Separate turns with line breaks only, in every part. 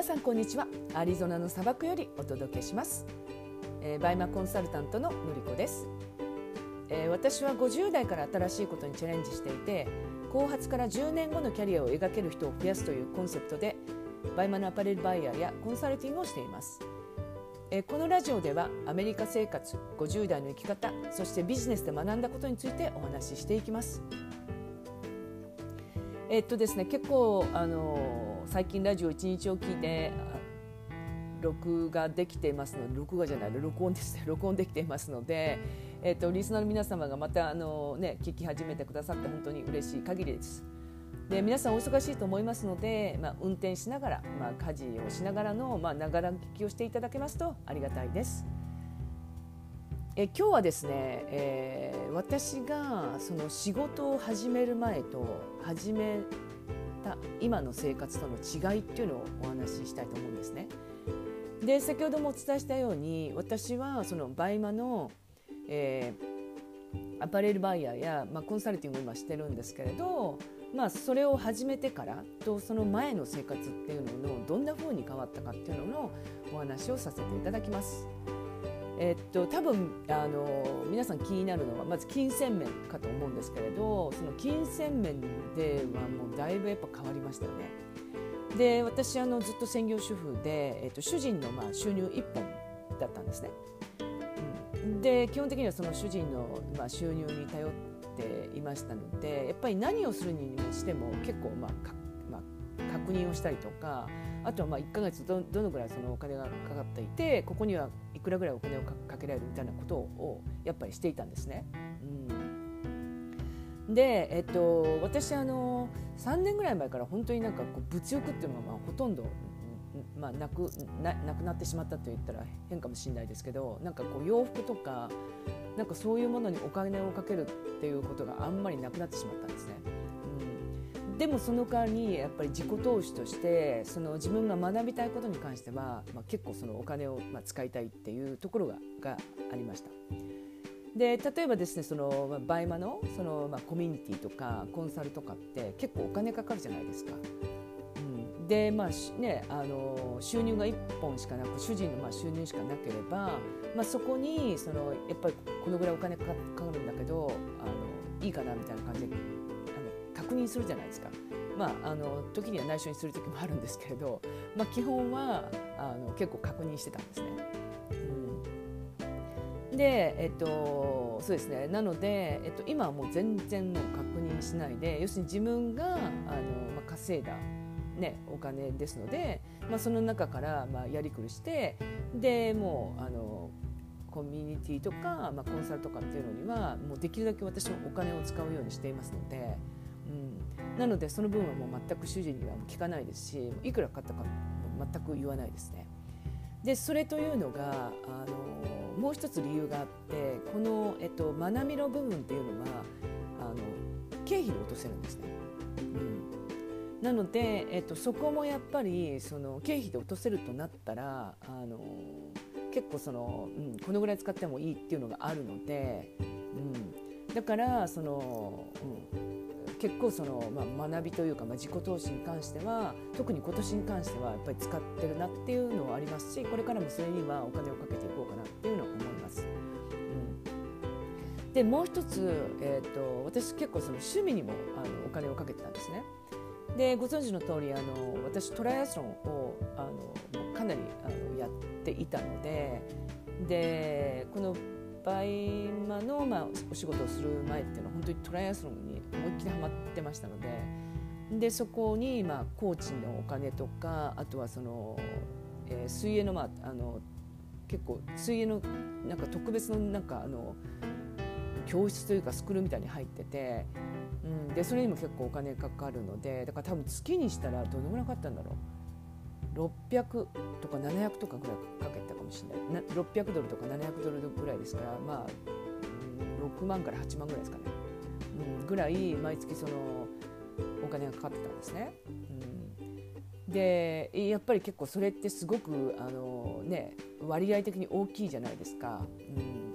皆さんこんにちは。アリゾナの砂漠よりお届けします、えー、バイマコンサルタントののりこです、えー、私は50代から新しいことにチャレンジしていて後発から10年後のキャリアを描ける人を増やすというコンセプトでバイマのアパレルバイヤーやコンサルティングをしています。えこのラジオではアメリカ生活50代の生き方そしてビジネスで学んだことについてお話ししていきます。えっとですね結構あの最近ラジオ1日を聞いて録画できていますので録画じゃない録音ですね録音できていますので、えっと、リスナーの皆様がまたあの、ね、聞き始めてくださって本当に嬉しい限りです。で皆さんお忙しいと思いますので、まあ、運転しながら、まあ、家事をしながらのながら聞きをしていただけますとありがたいです。え今日はですね、えー、私がその仕事を始める前と始めた今の生活との違いっていうのをお話ししたいと思うんですね。で先ほどもお伝えしたように私はそのバイマの、えー、アパレルバイヤーや、まあ、コンサルティングを今してるんですけれどまあ、それを始めてからとその前の生活っていうののどんな風に変わったかっていうののお話をさせていただきます。えっと、多分あの皆さん気になるのはまず金銭面かと思うんですけれどその金銭面ではもうだいぶやっぱ変わりましたよね。で私あのずっと専業主婦で、えっと、主人のまあ収入1本だったんですね。うん、で基本的にはその主人のまあ収入に頼っていましたのでやっぱり何をするにしても結構まあまあ、確認をしたりとかあとはまあ1ヶ月どどのぐらいそのお金がかかっていてここにはいくらぐらいお金をかけられるみたいなことをやっぱりしていたんですね。うん、で、えっと、私あの3年ぐらい前から本当になんかこう物欲っていうのがまあほとんどまあ、なくななくなってしまったと言ったら変かもしれないですけどなんかこう洋服とかなんかそういうものにお金をかけるっていうことがあんまりなくなってしまったんですね。でもその代わりにやっぱり自己投資としてその自分が学びたいことに関しては、まあ、結構そのお金をまあ使いたいっていうところががありました。で例えばですねその、まあ、バイマのその、まあ、コミュニティとかコンサルとかって結構お金かかるじゃないですか。うんでまあね、あの収入が1本しかなく主人のまあ収入しかなければ、まあ、そこにそのやっぱりこのぐらいお金かかるんだけどあのいいかなみたいな感じで確認するじゃないですか。まあ、あの時には内緒にする時もあるんですけれど、まあ、基本はあの結構確認してたんですね。うん、で、えっと、そうですねなので、えっと、今はもう全然もう確認しないで要するに自分があの、まあ、稼いだね、お金ですので、まあ、その中からまあやりくりしてでもうあのコミュニティとか、まあ、コンサルとかっていうのにはもうできるだけ私もお金を使うようにしていますので、うん、なのでその分はもう全く主人には聞かないですしいくら買ったか全く言わないですね。でそれというのがあのもう一つ理由があってこの、えっと、学びの部分っていうのはあの経費で落とせるんですね。うんなので、えっと、そこもやっぱりその経費で落とせるとなったらあの結構その、うん、このぐらい使ってもいいっていうのがあるので、うん、だからその、うん、結構その、まあ、学びというか、まあ、自己投資に関しては特に今年に関してはやっぱり使ってるなっていうのはありますしこれからもそれにはお金をかけていこうかなっていうのは思います。うんでもう一つ、えーと、私結構その趣味にもあのお金をかけてたんですね。でご存知の通りあの私トライアスロンをあのかなりあのやっていたのででこのバイマの、まあ、お仕事をする前っていうのは本当にトライアスロンに思いっきりハマってましたのででそこに、まあ、コーチのお金とかあとはその、えー、水泳の,、まあ、あの結構水泳のなんか特別のなんかあの教室というかスクールみたいに入っててうん、でそれにも結構お金かかるのでだから多分月にしたらどのぐらいかかったんだろう。600とか700とかぐらいかけたかもしれない。な600ドルとか700ドルぐらいですからまあ6万から8万ぐらいですかね、うん、ぐらい毎月そのお金がかかってたんですね。うん、でやっぱり結構それってすごくあの、ね、割合的に大きいじゃないですか。うん。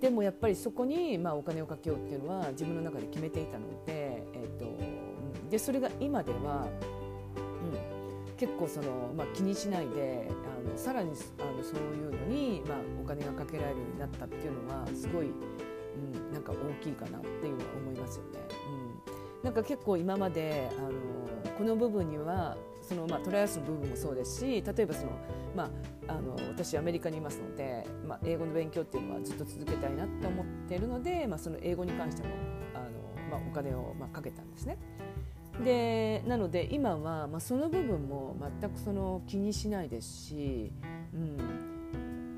でもやっぱりそこにまあお金をかけようっていうのは自分の中で決めていたので,、えーと、でそれが今では、結構その、まあ、気にしないであのさらにあのそういうのに、まあ、お金がかけられるようになったっていうのはすごい、うん、なんか大きいかなっていうのは思いますよね。うん、なんか結構今まであのこの部分にはその、まあ、トライアスの部分もそうですし例えばその、まあ、あの私アメリカにいますので、まあ、英語の勉強っていうのはずっと続けたいなと思っているので、まあ、その英語に関してもあの、まあ、お金を、まあ、かけたんですね。でなので今は、まあ、その部分も全くその気にしないですし、うん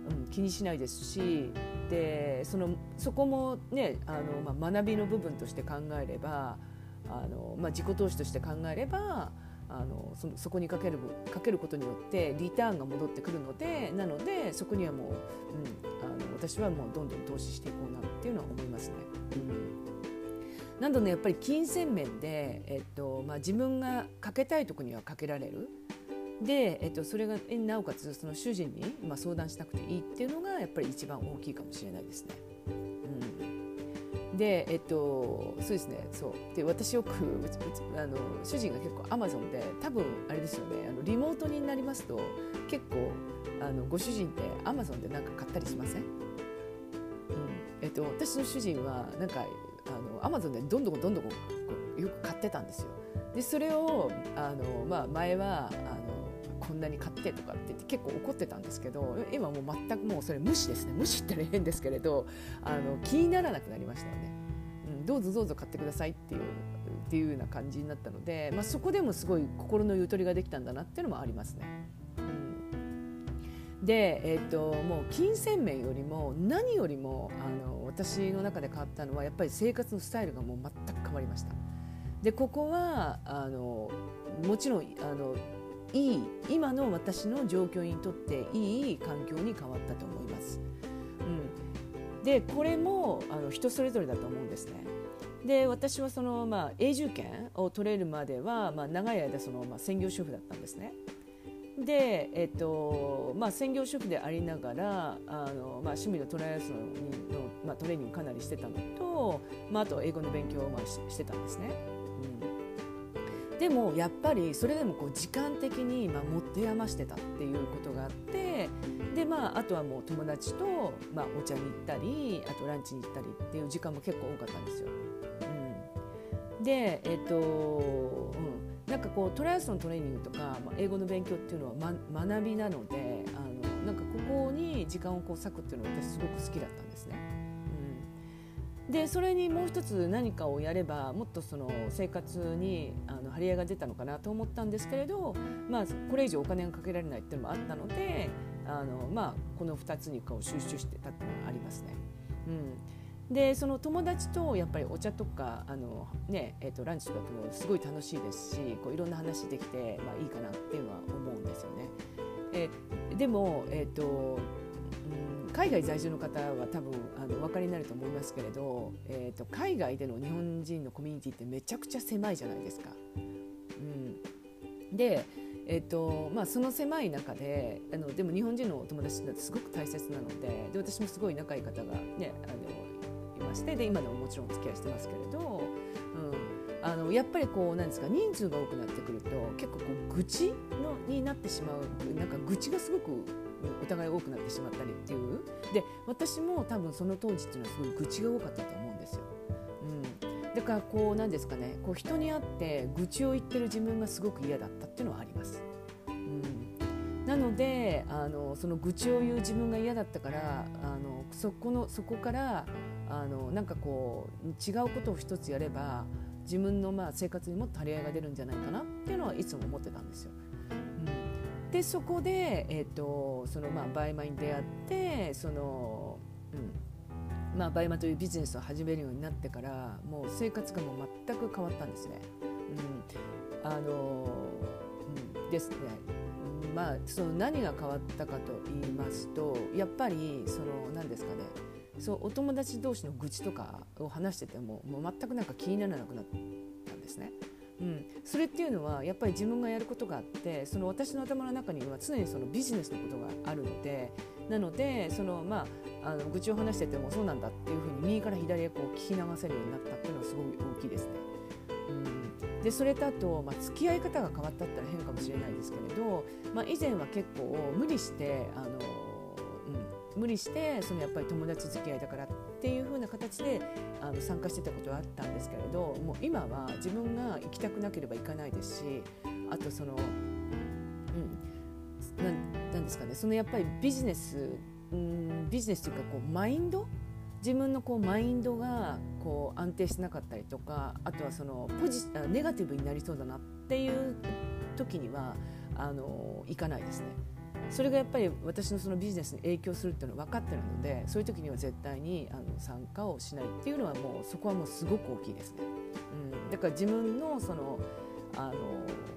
うん、気にしないですしでそのそこもねあの、まあ、学びの部分として考えればあの、まあ、自己投資として考えればあのそそこにかけるかけることによってリターンが戻ってくるのでなのでそこにはもう、うん、あの私はもうどんどん投資していこうなっていうのは思いますね。うん、なのでやっぱり金銭面で、えっとまあ、自分がかけたいところにはかけられる。で、えっと、それがなおかつその主人に、まあ、相談しなくていいっていうのがやっぱり一番大きいかもしれないですね。うん。でえっとそうですね。そう。で私よくあの主人が結構アマゾンで多分あれですよね。あのリモートになりますと結構あのご主人ってアマゾンで何か買ったりしません、うん。えっと、私の主人はなんかあのアマゾンでどんどんどんどんこうよく買ってたんですよ。でそれをあの、まあ、前はあのこんなに買ってとかって言って結構怒ってたんですけど今もう全くもうそれ無視ですね無視っての変ですけれどあの気にならなくなりましたよね、うん、どうぞどうぞ買ってくださいっていうっていうような感じになったので、まあ、そこでもすごい心のゆとりができたんだなっていうのもありますね。で、えーと、ともう金銭面よりも何よりもあの私の中で変わったのはやっぱり生活のスタイルがもう全く変わりました。でここはあのもちろんあのいい今の私の状況にとっていい環境に変わったと思います。うん、でこれもあの人それぞれだと思うんですね。で私はその、まあ、永住権を取れるまでは、まあ、長い間その、まあ、専業主婦だったんですね。で、えっとまあ、専業主婦でありながらあの、まあ、趣味のトライアスロンの、まあ、トレーニングかなりしてたのと、まあ、あと英語の勉強を、まあ、ししてたんですね。うんでもやっぱりそれでもこう時間的にまあ持って余してたっていうことがあってで、まあ、あとはもう友達とまあお茶に行ったりあとランチに行ったりっていう時間も結構多かったんですよ。うん、でえっ、と、うん、なんかこうトライアスロントレーニングとか、まあ、英語の勉強っていうのは、ま、学びなのであのなんかここに時間をこう割くっていうのは私すごく好きだったんですね。でそれにもう一つ何かをやればもっとその生活にあの張り合いが出たのかなと思ったんですけれど、まあ、これ以上お金がかけられないっていうのもあったのであの、まあ、この2つにこう集中してたっていうのがありますね。うん、でその友達とやっぱりお茶とかあの、ねえー、とランチとかってすごい楽しいですしこういろんな話できて、まあ、いいかなっていうのは思うんですよね。えでも、えーとうん海外在住の方は多分あのお分かりになると思いますけれど、えーと、海外での日本人のコミュニティってめちゃくちゃ狭いじゃないですか。うん、で、えーとまあ、その狭い中であのでも日本人のお友達ってすごく大切なのでで私もすごい仲いい方が、ね、あのましてで今でももちろんお付き合いしてますけれど、うん、あのやっぱりこうなんですか人数が多くなってくると結構こう愚痴のになってしまうなんか愚痴がすごくお互い多くなってしまったりっていうで私も多分その当時っていうのはすごい愚痴が多かったと思うんですよ。うん、だからこうなんですかねこう人に会って愚痴を言ってる自分がすごく嫌だったっていうのはあります。うん、なのであのその愚痴を言う自分が嫌だったからあのそこのそこからあのなんかこう違うことを一つやれば自分のまあ生活にもっと張り合いが出るんじゃないかなっていうのはいつも思ってたんですよ。うんでそこで、えーとそのまあ、バイマに出会ってその、うんまあ、バイマというビジネスを始めるようになってからもう生活がもう全く変わったんですね。うんあのうん、ですね。まあ、その何が変わったかと言いますとやっぱりその何ですかねそうお友達同士の愚痴とかを話しててももう全くなんか気にならなくなったんですね。うん、それっていうのはやっぱり自分がやることがあってその私の頭の中には常にそのビジネスのことがあるのでなのでその、まあ、あの愚痴を話しててもそうなんだっていうふうに右から左へこう聞き流せるようになったっていうのはすごい大きいですね。うん、でそれとあと、まあ、付き合い方が変わったったら変かもしれないですけれど、まあ、以前は結構無理してあの、無理してそのやっぱり友達付き合いだからっていう風な形であの参加してたことはあったんですけれどもう今は自分が行きたくなければ行かないですしあとその、うん、ななんですかねそのやっぱりビジネス、うん、ビジネスというかこうマインド自分のこうマインドがこう安定してなかったりとかあとはそのポジネガティブになりそうだなっていう時にはあの行かないですね。それがやっぱり私のそのビジネスに影響するっていうのは分かってるのでそういう時には絶対にあの参加をしないっていうのはもうそこはもうすごく大きいですね。うん、だから自分のそのあの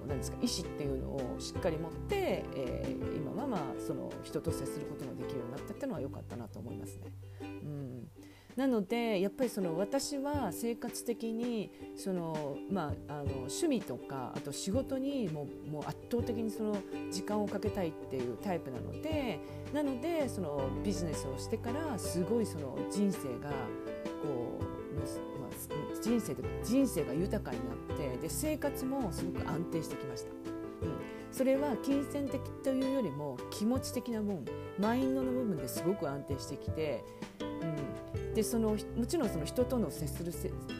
何ですか意思っていうのをしっかり持って、えー、今はまあその人と接することができるようになったっていうのは良かったなと思いますね。なのでやっぱりその私は生活的にその、まあ、あの趣味とかあと仕事にももう圧倒的にその時間をかけたいっていうタイプなのでなのでそのビジネスをしてからすごいその人生がこう、まあ、人生人生が豊かになってで生活もすごく安定してきました。うんそれは金銭的というよりも気持ち的な部分マインドの部分ですごく安定してきて、うん、でそのもちろんその人との接する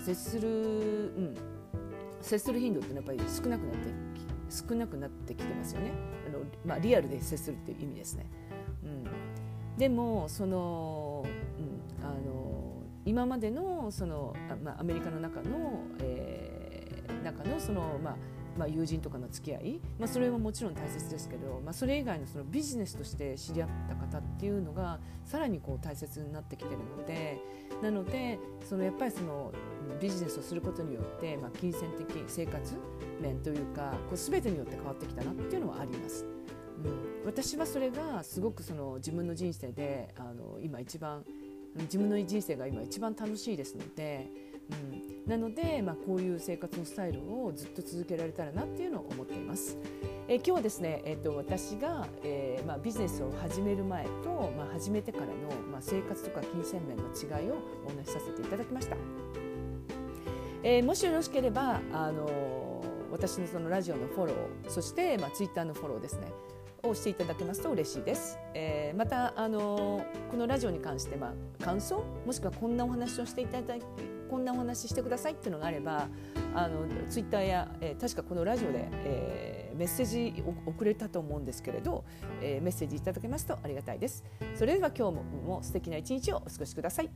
接する、うん、接する頻度ってやっぱり少なくなって少なくなってきてますよね。あの、まあ、リアルで接するっていう意味ですね。うん、でもその、うん、あの今までのそのあ、まあ、アメリカの中の、えー、中のその、まあまあ、友人とかの付き合い、まあ、それももちろん大切ですけど、まあ、それ以外のそのビジネスとして知り合った方っていうのがさらにこう大切になってきてるのでなのでそのやっぱりそのビジネスをすることによって、まあ、金銭的生活面というかこう全てによって変わってきたなっていうのはあります。うん、私はそれがすごくその自分の人生であの今一番自分の人生が今一番楽しいですのでうん、なので、まあ、こういう生活のスタイルをずっと続けられたらなっていうのを思っています。え今日はですね、えーと、私が、えーまあ、ビジネスを始める前と、まあ、始めてからの、まあ、生活とか金銭面の違いをお話しさせていただきました。えー、もしよろしければ、あのー、私のそのラジオのフォローそして、まあ、ツイッターのフォローですねをしていただけますと嬉しいです。えー、またあのこのラジオに関してま感想もしくはこんなお話をしていただいてこんなお話してくださいっていうのがあればあのツイッターや、えー、確かこのラジオで、えー、メッセージを送れたと思うんですけれど、えー、メッセージいただけますとありがたいです。それでは今日もも素敵な一日をお過ごしください。